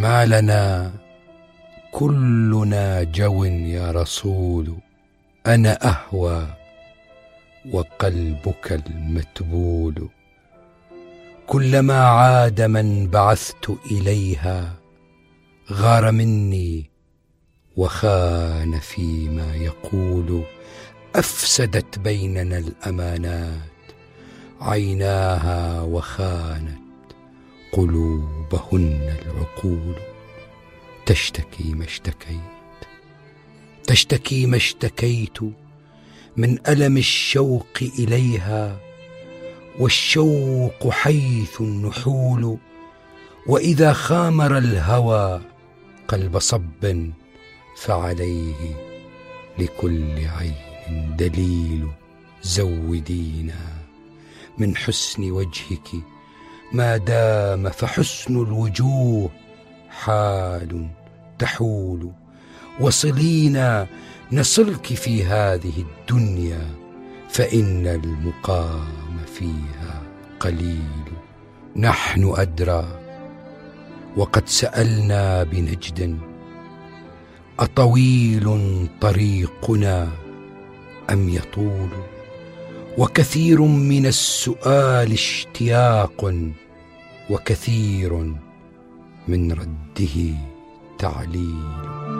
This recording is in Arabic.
ما لنا كلنا جو يا رسول أنا أهوى وقلبك المتبول. كلما عاد من بعثت إليها غار مني وخان فيما يقول. أفسدت بيننا الأمانات عيناها وخانت قلوبهن العقول. تشتكي ما اشتكيت. تشتكي ما اشتكيت من ألم الشوق إليها والشوق حيث النحول. وإذا خامر الهوى قلب صب فعليه لكل عين دليل. زودينا من حسن وجهك ما دام فحسن الوجوه حال تحول وصلينا نصلك في هذه الدنيا فإن المقام فيها قليل. نحن أدرى وقد سألنا بنجد أطويل طريقنا أم يطول؟ وكثير من السؤال اشتياق وكثير من رده تعليل.